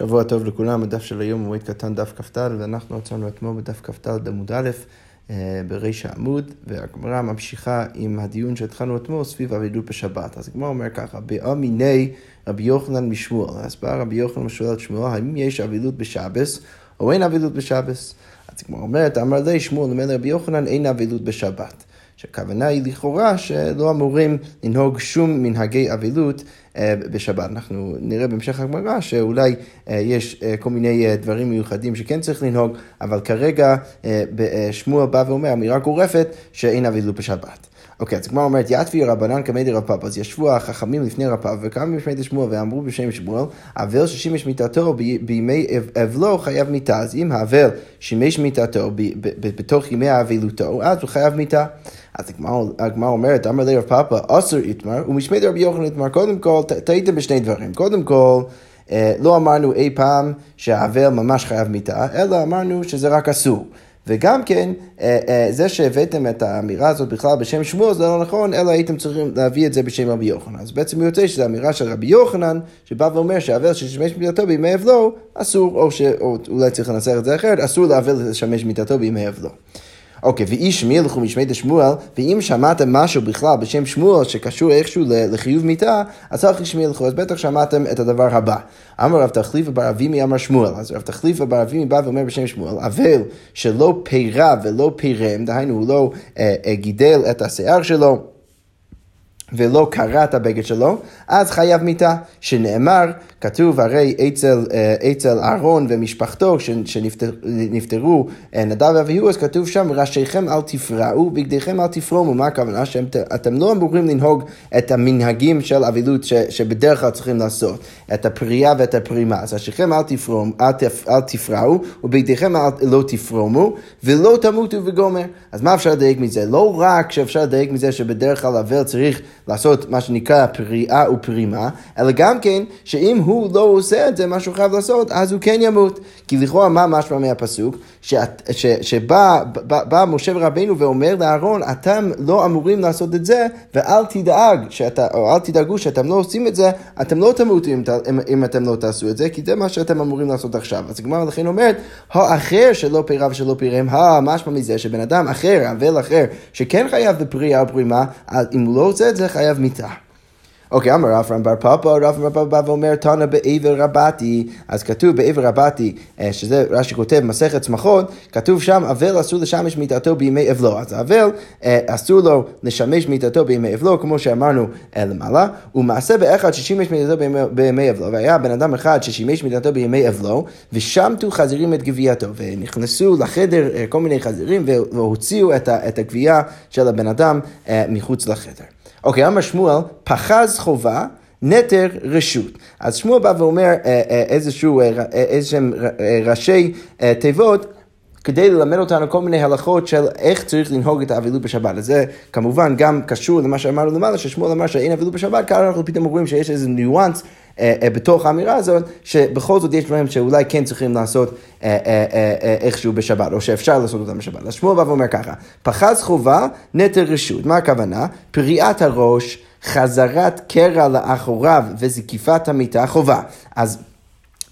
שבוע טוב לכולם, הדף של היום הוא מועד קטן דף כ"ד, ואנחנו עצרנו אתמול בדף כ"ד עמוד א', אה, בריש העמוד, והגמרא ממשיכה עם הדיון שהתחלנו אתמול סביב אבידות בשבת. אז הגמרא אומר ככה, באמיני רבי יוחנן משמואל, אז בא רבי יוחנן משואל את שמואל, האם יש אבילות בשבס או אין אבילות בשבס? אז הגמרא אומרת, אמר לי שמואל, אומר לרבי יוחנן, אין אבילות בשבת. שהכוונה היא לכאורה שלא אמורים לנהוג שום מנהגי אבילות אה, בשבת. אנחנו נראה בהמשך הגמרא שאולי אה, יש אה, כל מיני דברים מיוחדים שכן צריך לנהוג, אבל כרגע שמואל בא ואומר אמירה גורפת שאין אבילות בשבת. אוקיי, אז הגמרא אומרת, יתבי רבנן כמי דרב פאפא, אז ישבו החכמים לפני רב פאפא וקמו בפני דשמואל ואמרו בשם שמואל, אבל ששימש מיתתו בימי אבלו חייב מיתה, אז אם האבל שימש מיתתו בתוך ימי האבלותו, אז הוא חייב מיתה. אז הגמרא אומרת, אמר לי רב פאפא, אסור איתמר, ומשמי דרבי יוחנן איתמר, קודם כל, טעיתם בשני דברים. קודם כל, אה, לא אמרנו אי פעם שהאבל ממש חייב מיתה, אלא אמרנו שזה רק אסור. וגם כן, אה, אה, זה שהבאתם את האמירה הזאת בכלל בשם שמואל זה לא נכון, אלא הייתם צריכים להביא את זה בשם רבי יוחנן. אז בעצם יוצא שזו אמירה של רבי יוחנן, שבא ואומר שהאבל ששימש מיתתו בימי אבלו, אסור, או שאולי צריך לנסח את זה אחרת, אסור לאבל לשמש מיתתו בימי אבלו. אוקיי, ואיש מי ילכו משמי דשמואל, ואם שמעתם משהו בכלל בשם שמואל שקשור איכשהו לחיוב מיתה, אז צריך לשמי ילכו, אז בטח שמעתם את הדבר הבא. אמר רב תחליפה בר אבימי אמר שמואל, אז רב תחליפה בר אבימי בא ואומר בשם שמואל, אבל שלא פירה ולא פירם, דהיינו הוא לא אה, אה, גידל את השיער שלו. ולא קרע את הבגד שלו, אז חייב מיתה, שנאמר, כתוב הרי אצל, אה, אצל אהרון ומשפחתו שנפטרו אה, נדב ואביהו, אז כתוב שם, ראשיכם אל תפרעו, בגדיכם אל תפרומו. מה הכוונה? שאתם לא אמורים לנהוג את המנהגים של אבילות ש, שבדרך כלל צריכים לעשות, את הפריאה ואת הפרימה. אז ראשיכם אל, תפרום, אל, תפ, אל תפרעו, ובגדיכם אל, לא תפרומו, ולא תמותו וגומר. אז מה אפשר לדייק מזה? לא רק שאפשר לדייק מזה שבדרך כלל אבל צריך לעשות מה שנקרא פריאה ופרימה, אלא גם כן שאם הוא לא עושה את זה, מה שהוא חייב לעשות, אז הוא כן ימות. כי לכאורה מה משמע מהפסוק? שבא בא משה ורבינו ואומר לאהרון, אתם לא אמורים לעשות את זה, ואל תדאג, שאתה, או אל תדאגו שאתם לא עושים את זה, אתם לא תמותו אם, אם, אם אתם לא תעשו את זה, כי זה מה שאתם אמורים לעשות עכשיו. אז הגמרא לכן אומרת, האחר שלא פירה ושלא פירם, המשמע מזה שבן אדם אחר, אבל אחר, שכן חייב בפריאה או פרימה, אם הוא לא עושה את זה, חייב מיתה. אוקיי, אמר רב רם בר פאפא, רב רם בר פאפא בא ואומר, תנא בעבר רבתי, אז כתוב בעבר רבתי, אה, שזה רש"י כותב מסכת צמחות, כתוב שם, אבל אסור לשמש מיתתו בימי אבלו. אז אבל אה, אסור לו לשמש מיתתו בימי אבלו, כמו שאמרנו אה, למעלה, ומעשה באחד ששימש מיתתו בימי אבלו, והיה בן אדם אחד ששימש מיתתו בימי אבלו, ושמטו חזירים את גווייתו, ונכנסו לחדר כל מיני חזירים, והוציאו את הגבייה של הבן אדם מחוץ לחדר. אוקיי, אמר שמואל, פחז חובה, נטר רשות. אז שמואל בא ואומר אה, אה, איזשהו, אה, איזשהם ראשי תיבות. כדי ללמד אותנו כל מיני הלכות של איך צריך לנהוג את האבילות בשבת. אז זה כמובן גם קשור למה שאמרנו למעלה, ששמואל אמר שאין אבילות בשבת, כאן אנחנו פתאום רואים שיש איזה ניואנס בתוך האמירה הזאת, שבכל זאת יש דברים שאולי כן צריכים לעשות אה, איכשהו בשבת, או שאפשר לעשות אותם בשבת. אז שמואל בא ואומר ככה, פחז חובה, נטל רשות. מה הכוונה? פריעת הראש, חזרת קרע לאחוריו וזקיפת המיטה חובה. אז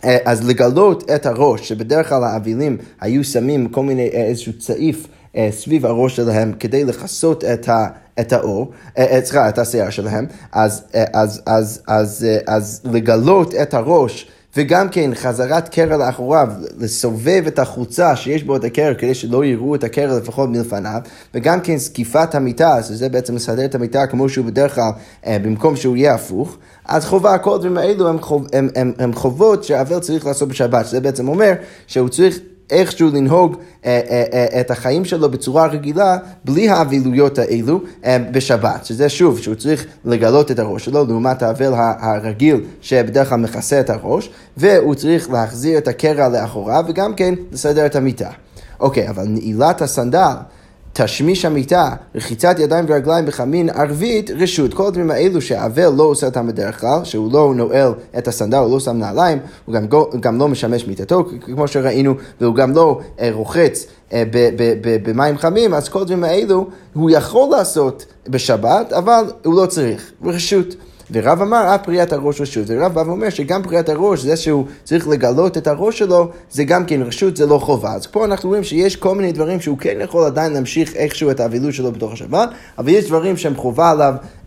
אז לגלות את הראש, שבדרך כלל האבילים היו שמים כל מיני איזשהו צעיף סביב הראש שלהם כדי לכסות את ה... את האור, אה, אה, סליחה, את השיער שלהם, אז, אה, אז, אז, אז, אז לגלות את הראש וגם כן חזרת קרע לאחוריו, לסובב את החוצה שיש בו את הקרע כדי שלא יראו את הקרע לפחות מלפניו, וגם כן זקיפת המיטה, שזה בעצם לסדר את המיטה כמו שהוא בדרך כלל, במקום שהוא יהיה הפוך, אז חובה, כל הדברים האלו הם, חוב, הם, הם, הם חובות שהאבל צריך לעשות בשבת, שזה בעצם אומר שהוא צריך איכשהו לנהוג אה, אה, אה, את החיים שלו בצורה רגילה, בלי האבילויות האלו בשבת. שזה שוב, שהוא צריך לגלות את הראש שלו, לעומת האבל הרגיל שבדרך כלל מכסה את הראש, והוא צריך להחזיר את הקרע לאחוריו, וגם כן לסדר את המיטה. אוקיי, אבל נעילת הסנדל תשמיש המיטה, רחיצת ידיים ורגליים בחמין ערבית, רשות. כל הדברים האלו שהאבל לא עושה אותם בדרך כלל, שהוא לא נועל את הסנדל, הוא לא שם נעליים, הוא גם, גם לא משמש מיטתו, כמו שראינו, והוא גם לא אה, רוחץ אה, במים חמים, אז כל הדברים האלו הוא יכול לעשות בשבת, אבל הוא לא צריך, רשות. ורב אמר, אף פריאת הראש רשות. ורב בא ואומר שגם פריאת הראש, זה שהוא צריך לגלות את הראש שלו, זה גם כן רשות, זה לא חובה. אז פה אנחנו רואים שיש כל מיני דברים שהוא כן יכול עדיין להמשיך איכשהו את האבילות שלו בתוך השבת, אבל יש דברים שהם חובה עליו אה, אה, אה,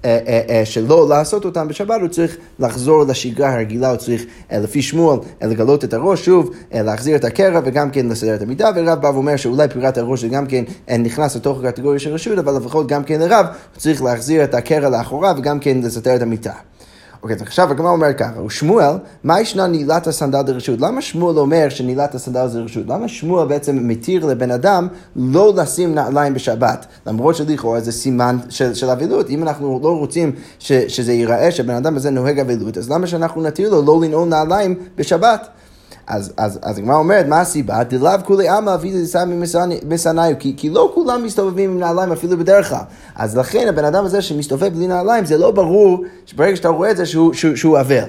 שלא לעשות אותם בשבת, הוא צריך לחזור לשגרה הרגילה, הוא צריך לפי שמואל לגלות את הראש שוב, להחזיר את הקרע וגם כן לסדר את המידה, ורב בא ואומר שאולי פירת הראש זה גם כן נכנס לתוך הקטגוריה של רשות, אבל לפחות גם כן לרב, הוא צריך להחזיר את הקרע לאחורה וגם כן לסדר את המיטה. אוקיי, אז עכשיו הגמרא אומר ככה, שמואל, מה ישנה נעילת הסנדל לרשות? למה שמואל אומר שנעילת הסנדל זה רשות? למה שמואל בעצם מתיר לבן אדם לא לשים נעליים בשבת? למרות שלכאורה זה סימן של, של אבילות. אם אנחנו לא רוצים ש, שזה ייראה שבן אדם הזה נוהג אבילות, אז למה שאנחנו נתיר לו לא לנעול נעליים בשבת? אז, אז, הגמרא אומרת, מה הסיבה? דלאו כולי עמא דסמי מסניו, כי, כי לא כולם מסתובבים עם נעליים אפילו בדרך כלל. אז לכן הבן אדם הזה שמסתובב בלי נעליים, זה לא ברור שברגע שאתה רואה את זה שהוא אבל.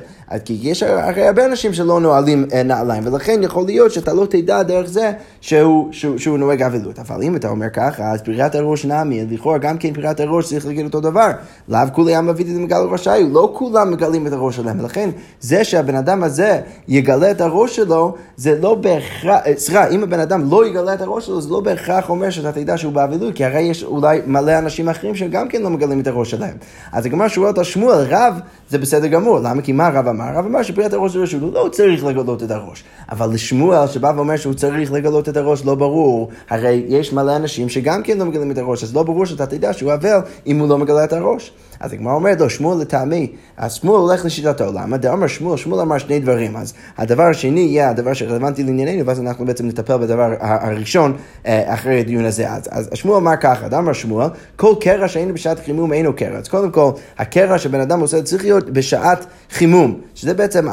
כי יש הרי הרבה אנשים שלא נועלים אה, נעליים, ולכן יכול להיות שאתה לא תדע דרך זה שהוא, שהוא, שהוא נוהג אבלות. אבל אם אתה אומר ככה, אז פרירת הראש נעמי, לכאורה גם כן פרירת הראש צריך להגיד אותו דבר. לאו כולי עם אבידי מגל רשאי, לא כולם מגלים את הראש שלהם. ולכן זה שהבן אדם הזה יגלה את הראש שלו, זה לא בהכרח, אה, סליחה, אם הבן אדם לא יגלה את הראש שלו, זה לא בהכרח אומר שאתה תדע שהוא באבלות, כי הרי יש אולי מלא אנשים אחרים שגם כן לא מגלים את הראש שלהם. אז הגמרא שואלת על שמואל, רב זה בסדר גמור. למה? כי מה רב אמר? רב אמר שפריאת הראש זה רשות, הוא לא צריך לגלות את הראש. אבל לשמואל שבא ואומר שהוא צריך לגלות את הראש, לא ברור. הרי יש מלא אנשים שגם כן לא מגלים את הראש, אז לא ברור שאתה תדע שהוא אבל אם הוא לא מגלה את הראש. אז הגמרא אומרת לו, שמואל לטעמי, אז שמואל הולך לשיטתו, למה? דאמר שמואל, שמואל אמר שני דברים, אז הדבר השני יהיה הדבר שרלוונטי לענייננו, ואז אנחנו בעצם נטפל בדבר הראשון אה, אחרי הדיון הזה. אז, אז שמואל אמר ככה, דאמר שמואל, כל קרע שהיינו בשעת חימום אינו קרע. אז קודם כל, הקרע שבן אדם עושה צריך להיות בשעת חימום, שזה בעצם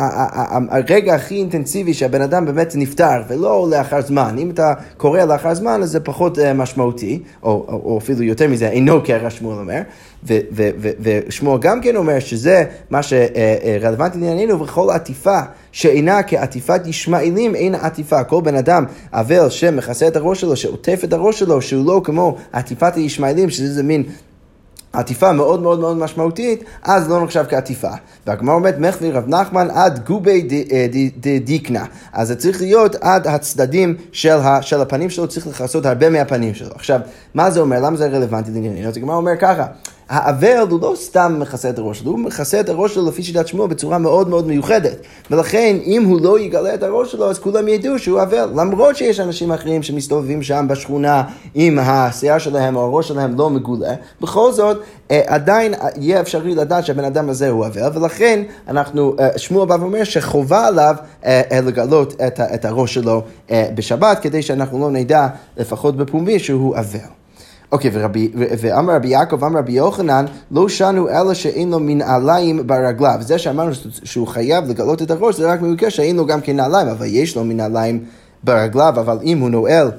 הרגע הכי אינטנסיבי שהבן אדם באמת נפטר, ולא לאחר זמן. אם אתה קורא לאחר זמן, אז זה פחות אה, משמעותי, או, או, או אפילו יותר מזה, אינו קרע, שמואל אומר. ושמואל גם כן אומר שזה מה שרלוונטי לענייננו, וכל עטיפה שאינה כעטיפת ישמעאלים אין עטיפה. כל בן אדם אבל שמכסה את הראש שלו, שעוטף את הראש שלו, שהוא לא כמו עטיפת הישמעאלים, שזה מין עטיפה מאוד מאוד מאוד משמעותית, אז לא נחשב כעטיפה. והגמר אומרת, מחלי רב נחמן עד גובי אה, דיקנה. אז זה צריך להיות עד הצדדים של, ה, של הפנים שלו, צריך לכסות הרבה מהפנים שלו. עכשיו, מה זה אומר? למה זה רלוונטי לעניינים? אז הגמר אומר ככה. האבל הוא לא סתם מכסה את הראש שלו, הוא מכסה את הראש שלו לפי שיטת שמואל בצורה מאוד מאוד מיוחדת. ולכן, אם הוא לא יגלה את הראש שלו, אז כולם ידעו שהוא אבל. למרות שיש אנשים אחרים שמסתובבים שם בשכונה עם השיער שלהם או הראש שלהם לא מגולה, בכל זאת, אה, עדיין יהיה אפשרי לדעת שהבן אדם הזה הוא אבל, ולכן אנחנו, אה, שמואל בא ואומר שחובה עליו אה, לגלות את הראש שלו בשבת, כדי שאנחנו לא נדע, לפחות בפומבי, שהוא אבל. אוקיי, ורבי, ואמר רבי יעקב, אמר רבי יוחנן, לא שנו אלא שאין לו מנעליים ברגליו. זה שאמרנו שהוא חייב לגלות את הראש, זה רק במקרה שאין לו גם כן נעליים, אבל יש לו מנעליים ברגליו, אבל אם הוא נועל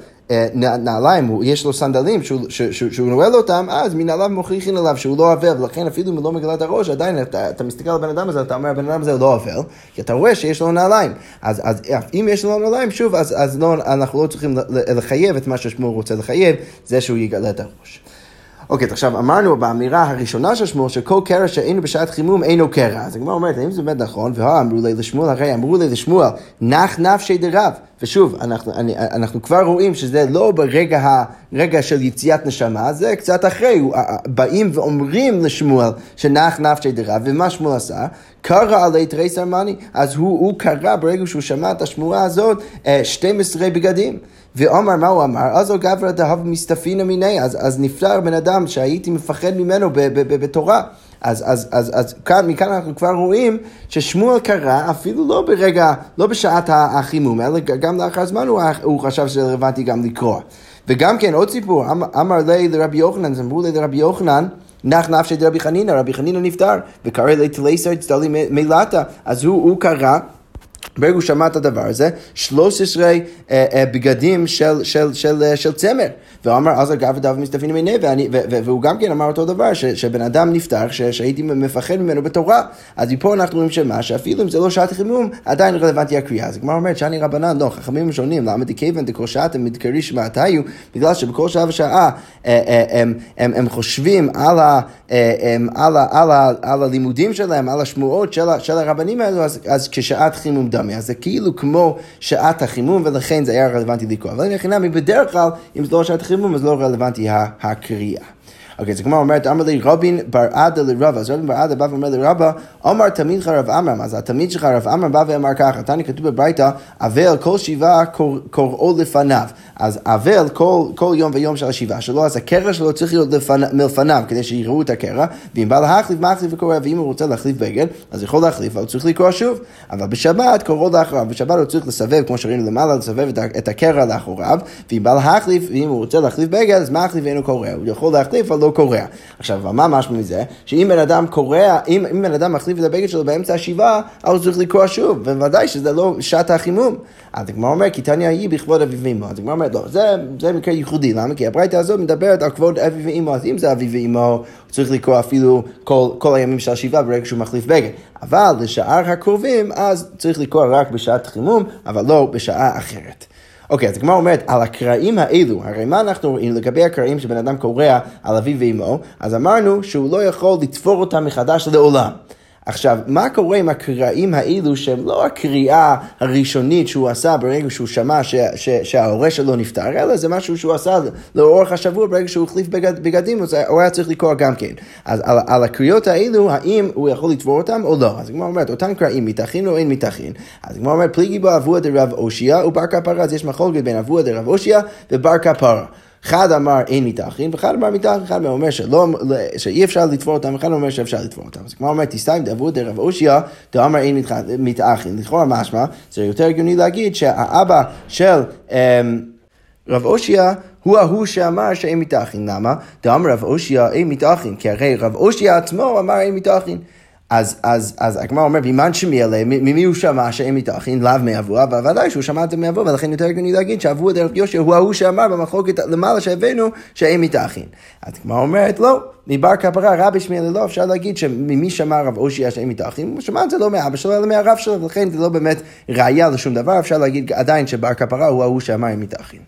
נעליים, יש לו סנדלים שהוא, נועל אותם, אז מנעליו מוכיחים עליו שהוא לא עוול, ולכן אפילו אם הוא לא מגלה את הראש, עדיין אתה, אתה מסתכל על הבן אדם הזה, אתה אומר, הבן אדם הזה לא עוול, כי אתה רואה שיש לו נעליים. אז, אז אם יש לו נעליים, שוב, אז, אז לא, אנחנו לא צריכים לחייב את מה ששמואל רוצה לחייב, זה שהוא יגלה את הראש. אוקיי, okay, עכשיו אמרנו באמירה הראשונה של שמואל, שכל קרע שהיינו בשעת חימום אינו קרע. אז הגמרא אומרת, האם זה באמת נכון? והא לי לשמואל, הרי אמרו לי לשמואל, נח נפשי דרב. ושוב, אנחנו, אני, אנחנו כבר רואים שזה לא ברגע הרגע של יציאת נשמה, זה קצת אחרי, באים ואומרים לשמואל שנח נפשי דרב, ומה שמואל עשה? קרא עלי תריס ארמני, אז הוא, הוא קרא ברגע שהוא שמע את השמועה הזאת 12 אה, בגדים. ואומר, מה הוא אמר? אז גברא דהב מסתפינה מיני, אז, אז נפטר בן אדם שהייתי מפחד ממנו בתורה. אז, אז, אז, אז כאן, מכאן אנחנו כבר רואים ששמואל קרא אפילו לא ברגע, לא בשעת החימום, אלא גם לאחר זמן הוא, הוא חשב שזה רלוונטי גם לקרוא. וגם כן, עוד סיפור, אמר, אמר לי לרבי יוחנן, אמרו לי לרבי יוחנן, נח נפשי דרבי חנינא, רבי חנינא נפטר, וקרא לי תלייסר צדלי מילתא, אז הוא, הוא קרא ברגע הוא שמע את הדבר הזה, 13 אה, אה, בגדים של, של, של, אה, של צמר. והוא אמר, אז אגב ודאב מסתפין מיני, והוא גם כן אמר אותו דבר, ש, שבן אדם נפטר, ש, שהייתי מפחד ממנו בתורה. אז מפה אנחנו רואים שמה, שאפילו אם זה לא שעת חימום, עדיין רלוונטי הקריאה. אז הגמרא אומרת, שאני רבנן, לא, חכמים שונים, למה דכיוון דכל שעתם מתקרי שמעתיו, בגלל שבכל שעה ושעה הם, הם, הם חושבים על, ה, הם, על, ה, על, ה, על הלימודים שלהם, על השמועות של, של הרבנים האלו, אז, אז כששעת חימום דמי. אז זה כאילו כמו שעת החימום, ולכן זה היה רלוונטי לקרוא. אבל מבחינה, בדרך כלל, אם זה לא שעת החימום, אז לא רלוונטי הקריאה. אוקיי, אז הגמרא אומרת, אמר לי רבין בר עדה לרבא, אז רבין בר עדה בא ואומר לרבא, אמר תלמידך רב עמרם, אז התלמיד שלך רב עמרם בא ואמר ככה, תני כתוב בברייתא, אבל כל שבעה קוראו לפניו. אז אבל כל, כל יום ויום של השבעה שלו, אז הקרע שלו צריך להיות לפנ... מלפניו, כדי שיראו את הקרע, ואם בא להחליף, מחליף וקורא, ואם הוא רוצה להחליף בגד, אז יכול להחליף, אבל צריך לקרוא שוב. אבל בשבת קוראו לאחריו, בשבת הוא צריך לסבב, כמו שראינו למעלה, לסבב את הקרע לאחוריו, ואם בא להחליף, ואם הוא רוצה להחליף בגד, אז מחליף ואינו קורא. הוא יכול להחליף, אבל לא קורא. עכשיו, מה משמע מזה? שאם בן אדם קורא, אם, אם בן אדם מחליף את הבגד שלו באמצע השבעה, אז הוא צריך לקרוא שוב, ובוודאי שזה לא שעת החימום. אז הגמרא אומר, כי תניא היא בכבוד אביו ואמו. אז הגמרא אומרת, לא, זה, זה מקרה ייחודי, למה? כי הברייתא הזאת מדברת על כבוד אביו ואמו, אז אם זה אביו ואמו, הוא צריך לקרוא אפילו כל, כל הימים של השבעה ברגע שהוא מחליף בגד. אבל לשאר הקרובים, אז צריך לקרוא רק בשעת חימום, אבל לא בשעה אחרת. אוקיי, אז הגמרא אומרת, על הקרעים האלו, הרי מה אנחנו רואים לגבי הקרעים שבן אדם קורע על אביו ואמו, אז אמרנו שהוא לא יכול לתפור אותם מחדש לעולם. עכשיו, מה קורה עם הקרעים האלו שהם לא הקריאה הראשונית שהוא עשה ברגע שהוא שמע שההורה שלו נפטר, אלא זה משהו שהוא עשה לאורך השבוע ברגע שהוא החליף בגד, בגדים, הוא היה צריך לקרוא גם כן. אז על, על הקריאות האלו, האם הוא יכול לתבור אותם או לא? אז הגמרא אומרת, אותם קרעים מתכין או אין מתכין? אז הגמרא אומרת, פליגי בו אבוה דרב אושיה ובר כפרה, אז יש מחלוקת בין אבוה דרב אושיה ובר כפרה. אחד אמר אין מתאחין, ואחד אמר מתאחין, אחד אומר שלא, שאי אפשר לתפור אותם, ואחד אומר שאפשר לתפור אותם. אז כמו אומר, תסתיים דאבו דרב אושיה, דאמר אין מתאחין. לכאורה משמע, זה יותר הגיוני להגיד שהאבא של אמ, רב אושיה הוא ההוא שאמר שאין מתאחין. למה? דאמר רב אושיה אין מתאחין, כי הרי רב אושיה עצמו אמר אין מתאחין. אז, אז, אז הגמרא אומר, בימן שמיאלה, ממי הוא שמע שאין מתאכין לאו מאבוה, ודאי שהוא שמע את זה מאבוה, ולכן יותר הגיוני להגיד שאבוה דרך יושע הוא ההוא שאמר במחלוקת למעלה שהבאנו שאין מתאכין. אז הגמרא אומרת, לא, מבר כפרה רבי שמיאלה לא, אפשר להגיד שממי שמע רב אושיה שאין מתאכין, הוא שמע את זה לא מאבא שלו, אלא מהרב שלו, ולכן זה לא באמת ראייה לשום דבר, אפשר להגיד עדיין שבר כפרה הוא ההוא שאמר אין מתאכין.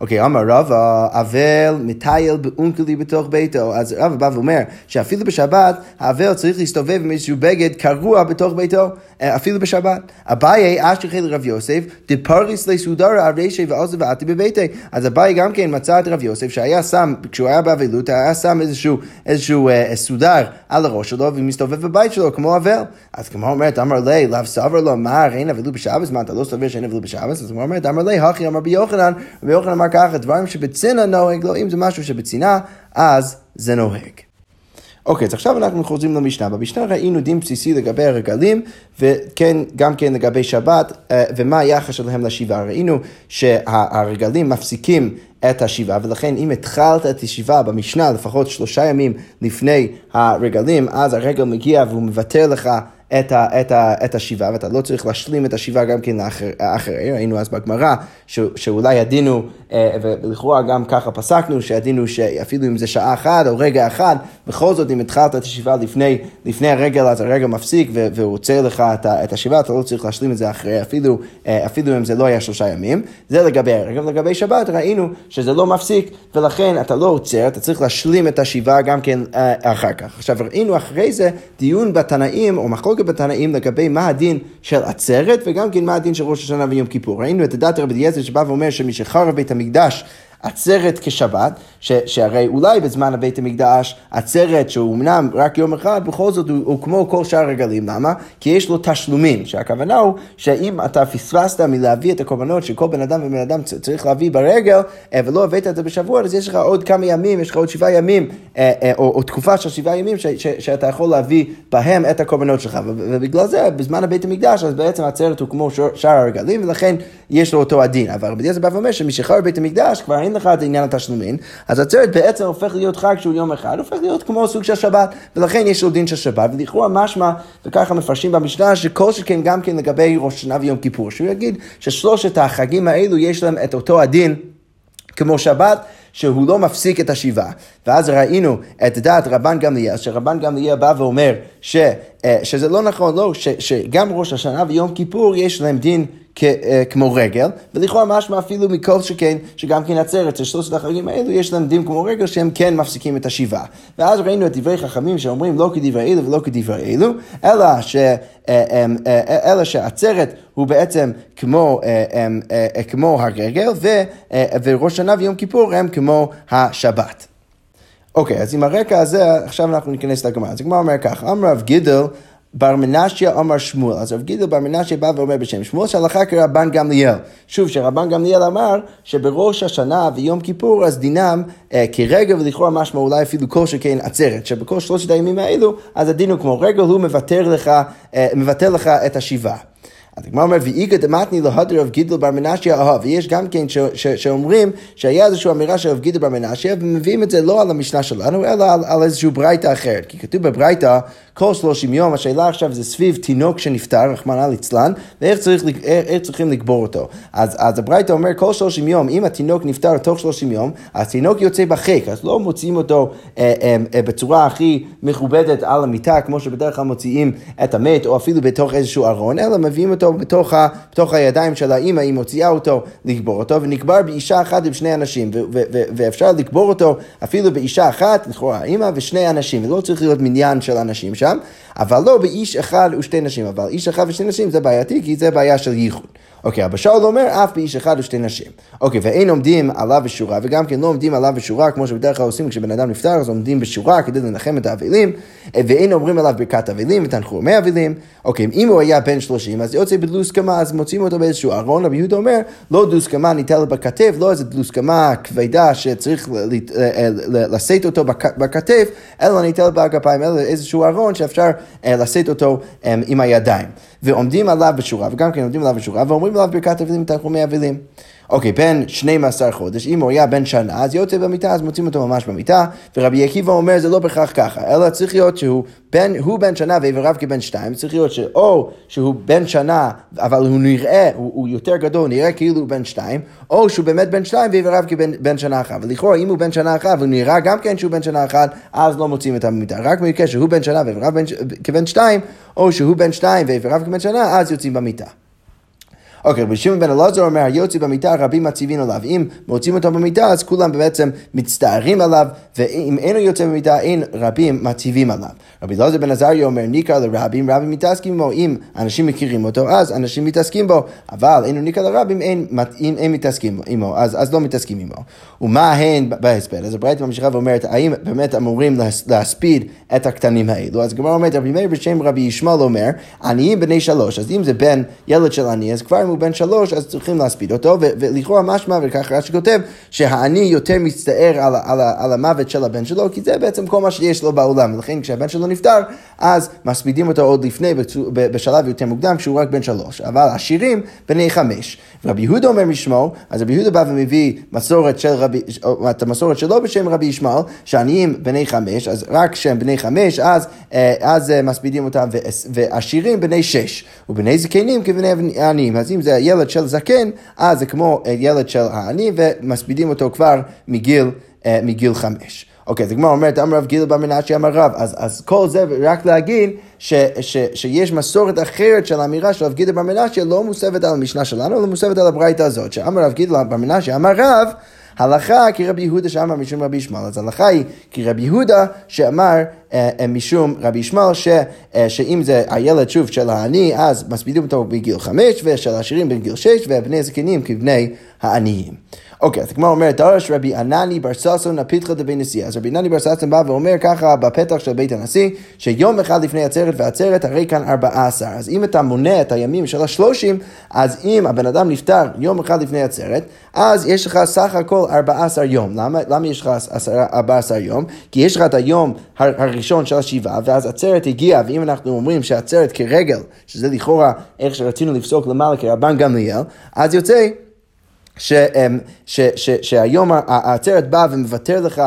אוקיי, אמר רבא, אבל מטייל באונקלי בתוך ביתו. אז רבא בא ואומר שאפילו בשבת, האבל צריך להסתובב עם איזשהו בגד קרוע בתוך ביתו, אה, אפילו בשבת. אביי אשכחי לרב יוסף, דפריס לסודרה הרשע ועוזב ועתי בביתי. אז אביי גם כן מצא את רב יוסף, שהיה שם, כשהוא היה באבלות, היה שם איזשהו, איזשהו אה, סודר על הראש שלו, ומסתובב בבית שלו כמו אבל. אז כמו אומרת, אמר לי, לאו סבר לו, מה, אין אבלות בשבת? מה, אתה לא סובר שאין אבלות בשבת? אז כמו אומרת, אמר לי, הכי אמר ביוחנן, רבי אמר ככה, דברים שבצנע נוהג, לא, אם זה משהו שבצנעה, אז זה נוהג. אוקיי, אז עכשיו אנחנו חוזרים למשנה. במשנה ראינו דין בסיסי לגבי הרגלים, וכן, גם כן לגבי שבת, אה, ומה היחס שלהם לשבעה. ראינו שהרגלים מפסיקים את השבעה, ולכן אם התחלת את השבעה במשנה לפחות שלושה ימים לפני הרגלים, אז הרגל מגיע והוא מוותר לך את, ה, את, ה, את השבעה, ואתה לא צריך להשלים את השבעה גם כן לאחרי. ראינו אז בגמרא שאולי הדין הוא, אה, ולכאורה גם ככה פסקנו, שהדין הוא שאפילו אם זה שעה אחת או רגע אחד, בכל זאת אם התחלת את השבעה לפני, לפני הרגל, אז הרגל מפסיק והוא עוצר לך את, את השבעה, אתה לא צריך להשלים את זה אחרי, אפילו, אה, אפילו אם זה לא היה שלושה ימים. זה לגבי הרגל. לגבי שבת ראינו שזה לא מפסיק, ולכן אתה לא עוצר, אתה צריך להשלים את השבעה גם כן אה, אחר כך. עכשיו ראינו אחרי זה דיון בתנאים, או מחלוקת בתנאים לגבי מה הדין של עצרת, וגם כן מה הדין של ראש השנה ויום כיפור. ראינו את הדת רבי אליעזר שבא ואומר שמי שחרב בית המקדש עצרת כשבת, ש, שהרי אולי בזמן הבית המקדש עצרת שהוא אמנם רק יום אחד, בכל זאת הוא, הוא כמו כל שאר הרגלים, למה? כי יש לו תשלומים, שהכוונה הוא שאם אתה פספסת מלהביא את הקורבנות שכל בן אדם ובן אדם צריך להביא ברגל, אה, ולא הבאת את זה בשבוע, אז יש לך עוד כמה ימים, יש לך עוד שבעה ימים, אה, אה, או, או תקופה של שבעה ימים ש, ש, שאתה יכול להביא בהם את הקורבנות שלך, ובגלל זה בזמן הבית המקדש, אז בעצם העצרת הוא כמו שאר הרגלים, ולכן יש לו אותו הדין. אבל רבי אליעזר בא ואומר שמי שחרר בית המקדש כבר אין לך את עניין התשלומים, אז עצרת בעצם הופך להיות חג שהוא יום אחד, הופך להיות כמו סוג של שבת, ולכן יש לו דין של שבת, ולכאורה משמע, וככה מפרשים במשנה, שכל שכן גם כן לגבי ראש השנה ויום כיפור, שהוא יגיד ששלושת החגים האלו יש להם את אותו הדין כמו שבת, שהוא לא מפסיק את השבעה. ואז ראינו את דעת רבן גמליאל, שרבן גמליאל בא ואומר ש, שזה לא נכון, לא, ש, שגם ראש השנה ויום כיפור יש להם דין כ, אה, כמו רגל, ולכאורה משמע אפילו מכל שכן, שגם כן עצרת, ששלושת החגים האלו יש להם דין כמו רגל שהם כן מפסיקים את השבעה. ואז ראינו את דברי חכמים שאומרים לא כדברי אלו ולא כדברי אלו, אלא, ש, אה, אה, אלא שעצרת הוא בעצם כמו, כמו הרגל, ו, וראש שנה ויום כיפור הם כמו השבת. אוקיי, אז עם הרקע הזה, עכשיו אנחנו ניכנס לגמרא. אז הגמרא אומר ככה, אמר רב גידל, בר מנשיה אמר שמואל. אז רב גידל בר מנשיה בא ואומר בשם שמואל שהלכה כרבן גמליאל. שוב, שרבן גמליאל אמר שבראש השנה ויום כיפור אז דינם אה, כרגל ולכאורה משמע אולי אפילו כל שכן עצרת, שבכל שלושת הימים האלו אז הדין הוא כמו רגל, הוא מבטל לך, אה, מבטל לך את השבעה. אז הגמרא אומר, ואיגא דמתני להדר רב גידל בר מנשיה אהב, ויש גם כן שאומרים שהיה איזושהי אמירה של רב גידל בר מנשיה, ומביאים את זה לא על המשנה שלנו, אלא על, על איזושהי ברייתא אחרת. כי כתוב בברייתא, כל שלושים יום, השאלה עכשיו זה סביב תינוק שנפטר, רחמנא ליצלן, ואיך צריך, איך צריכים לקבור אותו. אז, אז הברייתא אומר, כל שלושים יום, אם התינוק נפטר תוך שלושים יום, התינוק יוצא בחק, אז לא מוציאים אותו אה, אה, אה, בצורה הכי מכובדת על המיטה, כמו שבדרך כלל מוציאים את המת, או אפילו בתוך איזשהו ארון, אלא מביאים אותו בתוך, ה, בתוך הידיים של האימא, היא מוציאה אותו לקבור אותו, ונקבר באישה אחת עם שני אנשים, ו, ו, ו, ואפשר לקבור אותו אפילו באישה אחת, לכאורה האימא ושני אנשים, ולא צריך להיות מניין של אנשים שם, אבל לא באיש אחד ושתי נשים, אבל איש אחד ושתי נשים זה בעייתי, כי זה בעיה של ייחוד. אוקיי, אבל שאול אומר אף באיש אחד ושתי נשים. אוקיי, ואין עומדים עליו בשורה, וגם כן לא עומדים עליו בשורה, כמו שבדרך כלל עושים כשבן אדם נפטר, אז עומדים בשורה כדי לנחם את האבלים, ואין אומרים עליו ברכת אבלים ותנחומי אבלים. אוקיי, אם הוא היה בן שלושים, אז יוצא בדלוסקמה, אז מוצאים אותו באיזשהו ארון, רבי יהודה אומר, לא דלוסקמה ניתן בכתף, לא איזה דלוסקמה כבדה שצריך אה, אה, לשאת אותו בכתף, אלא ניתן בגפיים, אלא איזשהו ארון שאפשר אה, לשאת אותו עם הידיים. ועומדים עליו בשורה, וגם כן עומדים עליו בשורה, ואומרים עליו ברכת אבלים ותנחומי אבלים. אוקיי, בן 12 חודש, אם הוא היה בן שנה, אז יוצא במיטה, אז מוצאים אותו ממש במיטה, ורבי עקיבא אומר, זה לא בהכרח ככה, אלא צריך להיות שהוא בן, הוא בן שנה ואיבריו כבן שתיים, צריך להיות שאו שהוא בן שנה, אבל הוא נראה, הוא, הוא יותר גדול, נראה כאילו הוא בן שתיים, או שהוא באמת בן שתיים ואיבריו כבן שנה אחת. ולכאורה, אם הוא בן שנה אחת, והוא נראה גם כן שהוא בן שנה אחת, אז לא מוצאים את במיטה. רק במקרה שהוא בן שנה ואיבריו כבן שתיים, או שהוא בן שתיים ואיבריו כבן שנה, אז יוצאים במיטה. אוקיי, רבי שמעון בן אלעזר אומר, היוצא במיטה רבים מציבים עליו. אם מוצאים אותו במיטה, אז כולם בעצם מצטערים עליו, ואם אינו יוצא במיטה, אין רבים מציבים עליו. רבי אלעזר בן עזריה אומר, ניכר לרבים, רבים מתעסקים בו. אם אנשים מכירים אותו, אז אנשים מתעסקים בו, אבל אינו ניכר לרבים, אין, אין, אין מתעסקים עמו, אז, אז לא מתעסקים עמו. ומה הן בהספד? אז הברית ממשיכה ואומרת, האם באמת אמורים להספיד את הקטנים האלו? אז הגמרא אומרת, רבי מאיר בשם רבי ישמעאל אומר, עניים בני שלוש. אז אם זה בן ילד של עני, אז כבר אם הוא בן שלוש, אז צריכים להספיד אותו, ולכאורה משמע, וככה רש"י כותב, שהעני יותר מצטער על, על, על המוות של הבן שלו, כי זה בעצם כל מה שיש לו בעולם, ולכן כשהבן שלו נפטר, אז מספידים אותו עוד לפני, בשלב יותר מוקדם, כשהוא רק בן שלוש. אבל עשירים, בני חמש. רבי יהודה אומר משמו, אז רבי יהודה בא ומביא מסורת של רבי, את המסורת שלו בשם רבי ישמעאל, שעניים בני חמש, אז רק כשהם בני חמש, אז, אה, אז אה, מספידים אותם, ועשירים בני שש, ובני זקנים כבני עניים. אז אם זה ילד של זקן, אז זה כמו ילד של העני, ומספידים אותו כבר מגיל, אה, מגיל חמש. אוקיי, אז הגמרא אומרת, אמר רב גיל בר מנשי אמר רב, אז, אז כל זה רק להגיד ש, ש, שיש מסורת אחרת של האמירה של רב גיל בר מנשי לא מוסבת על המשנה שלנו, אלא מוסבת על הברייתא הזאת, שאמר רב גיל בר מנשי אמר רב, הלכה כרבי יהודה שאמר משום רבי ישמעאל, אז הלכה היא כרבי יהודה שאמר אה, אה, משום רבי ישמעאל, אה, שאם זה הילד שוב של העני, אז מספידים אותו בגיל חמש, ושל העשירים בגיל שש, ובני הזקנים כבני העניים. אוקיי, אז הגמרא אומרת, דרש רבי ענני בר ששון הפיתחא דבי נשיא. אז רבי ענני בר ששון בא ואומר ככה בפתח של בית הנשיא, שיום אחד לפני עצרת ועצרת, הרי כאן ארבעה עשר. אז אם אתה מונה את הימים של השלושים, אז אם הבן אדם נפטר יום אחד לפני עצרת, אז יש לך סך הכל ארבעה עשר יום. למה, למה יש לך ארבעה עשר יום? כי יש לך את היום הראשון של השבעה, ואז עצרת הגיעה, ואם אנחנו אומרים שעצרת כרגל, שזה לכאורה איך שרצינו לפסוק למעלה כרבן גמליאל, אז יוצא ש, ש, ש, שהיום העצרת באה ומוותר לך,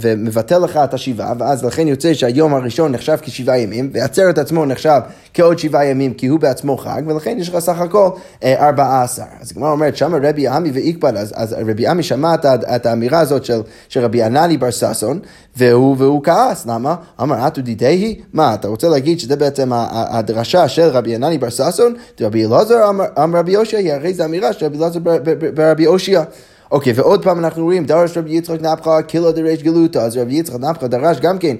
ומבטל לך את השבעה, ואז לכן יוצא שהיום הראשון נחשב כשבעה ימים, והעצרת עצמו נחשב כעוד שבעה ימים, כי הוא בעצמו חג, ולכן יש לך סך הכל אה, ארבעה עשר. אז הגמרא אומרת, שמה רבי עמי ואיקבד, אז, אז רבי עמי שמע את, את האמירה הזאת של, של רבי ענני בר ששון, והוא, והוא כעס, למה? אמר, אתו דידהי? מה, אתה רוצה להגיד שזה בעצם הדרשה של רבי ענני בר ששון? רבי אלעזר אמר רבי יושע, הרי זו אמירה של רבי אלעזר Rabbi Oshia. אוקיי, ועוד פעם אנחנו רואים, דרש רבי יצחק נפחא קילא דריש גלותא, אז רבי יצחק נפחא דרש גם כן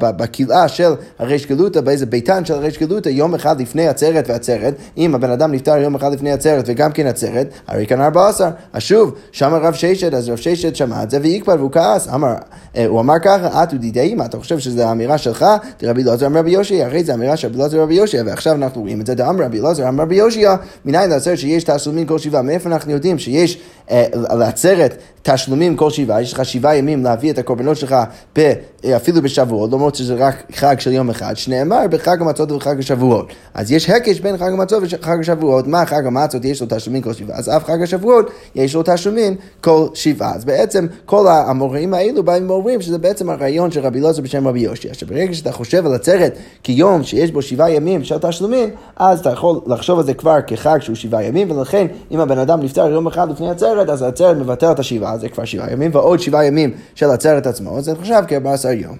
בקילאה של הריש גלותא, באיזה ביתן של הריש גלותא, יום אחד לפני עצרת ועצרת, אם הבן אדם נפטר יום אחד לפני עצרת וגם כן עצרת, הרי כאן ארבע עשר. אז שוב, שם רב ששת, אז רב ששת שמע את זה ויקפד והוא כעס, אמר, אה, הוא אמר ככה, את ודידי, מה אתה חושב שזו האמירה שלך? רבי אלעזר אמר רבי יושע, הרי זו אמירה של רבי יושע, ועכשיו אנחנו רואים את זה, דאמר רבי אלעזר אמר רבי יושע, מניין לעצרת שיש תעשומין כל שבעה, מאיפה אנחנו יודעים שיש יש אה, לעצרת תשלומים כל שבעה, יש לך שבעה ימים להביא את הקורבנות שלך ב, אה, אפילו בשבועות, למרות שזה רק חג של יום אחד, שנאמר בחג המצות ובחג השבועות. אז יש הקש בין חג המצות וחג השבועות, מה חג המצות יש לו תשלומים כל שבעה, אז אף חג השבועות יש לו תשלומים כל שבעה. אז בעצם כל המוראים האלו באים ואומרים שזה בעצם הרעיון של רבי אלעזר בשם רבי יושי. עכשיו ברגע שאתה חושב על עצרת כיום שיש בו שבעה ימים של תשלומים, אז אתה יכול לחשוב על זה כבר כחג שהוא שבעה ימים, ולכן אם הבן אדם נפטר יום אחד לפני עצרת, אז העצרת מבטל את השבעה. זה כבר שבעה ימים, ועוד שבעה ימים של עצרת עצמו, זה נחשב כ-14 יום.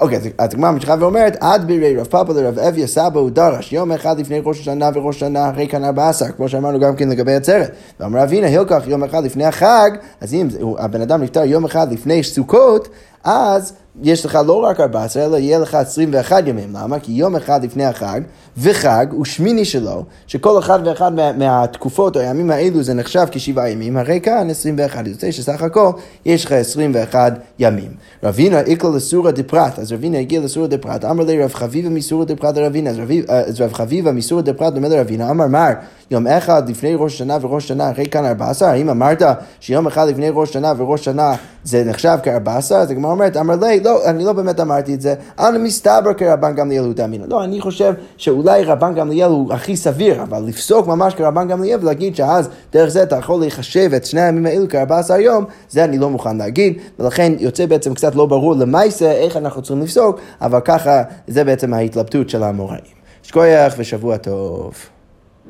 אוקיי, אז הגמרא ממשיכה ואומרת, עד בירי רב פאפה לרב אביה סבא הוא דרש, יום אחד לפני ראש השנה וראש השנה אחרי כאן ארבע עשר, כמו שאמרנו גם כן לגבי עצרת. ואמר אבינה, הילקח יום אחד לפני החג, אז אם הבן אדם נפטר יום אחד לפני סוכות, אז יש לך לא רק 14, אלא יהיה לך 21 ימים. למה? כי יום אחד לפני החג, וחג הוא שמיני שלו, שכל אחד ואחד מה, מהתקופות או הימים האלו זה נחשב כשבעה ימים, הרי כאן 21. יוצא שסך הכל יש לך 21 ימים. רבינה איקלה לסורא דפרט, אז רבינה הגיע לסורא דפרט, אמר לי רב חביבה מסורא דפרט לרבינה, אה, אז רב חביבה מסורא דפרט אומר לרבינה, אמר מר, יום אחד לפני ראש השנה וראש השנה אחרי כאן 14, האם אמרת שיום אחד לפני ראש השנה וראש השנה זה נחשב כ-14? אז הגמרא אומרת, אמר לי, לא, אני לא באמת אמרתי את זה, אנא מסתבר כרבן גמליאל הוא דאמינא. לא, אני חושב שאולי רבן גמליאל הוא הכי סביר, אבל לפסוק ממש כרבן גמליאל ולהגיד שאז דרך זה אתה יכול לחשב את שני הימים האלו כ-14 יום, זה אני לא מוכן להגיד, ולכן יוצא בעצם קצת לא ברור למעשה איך אנחנו צריכים לפסוק, אבל ככה זה בעצם ההתלבטות של המוראים. שכוייח ושבוע טוב.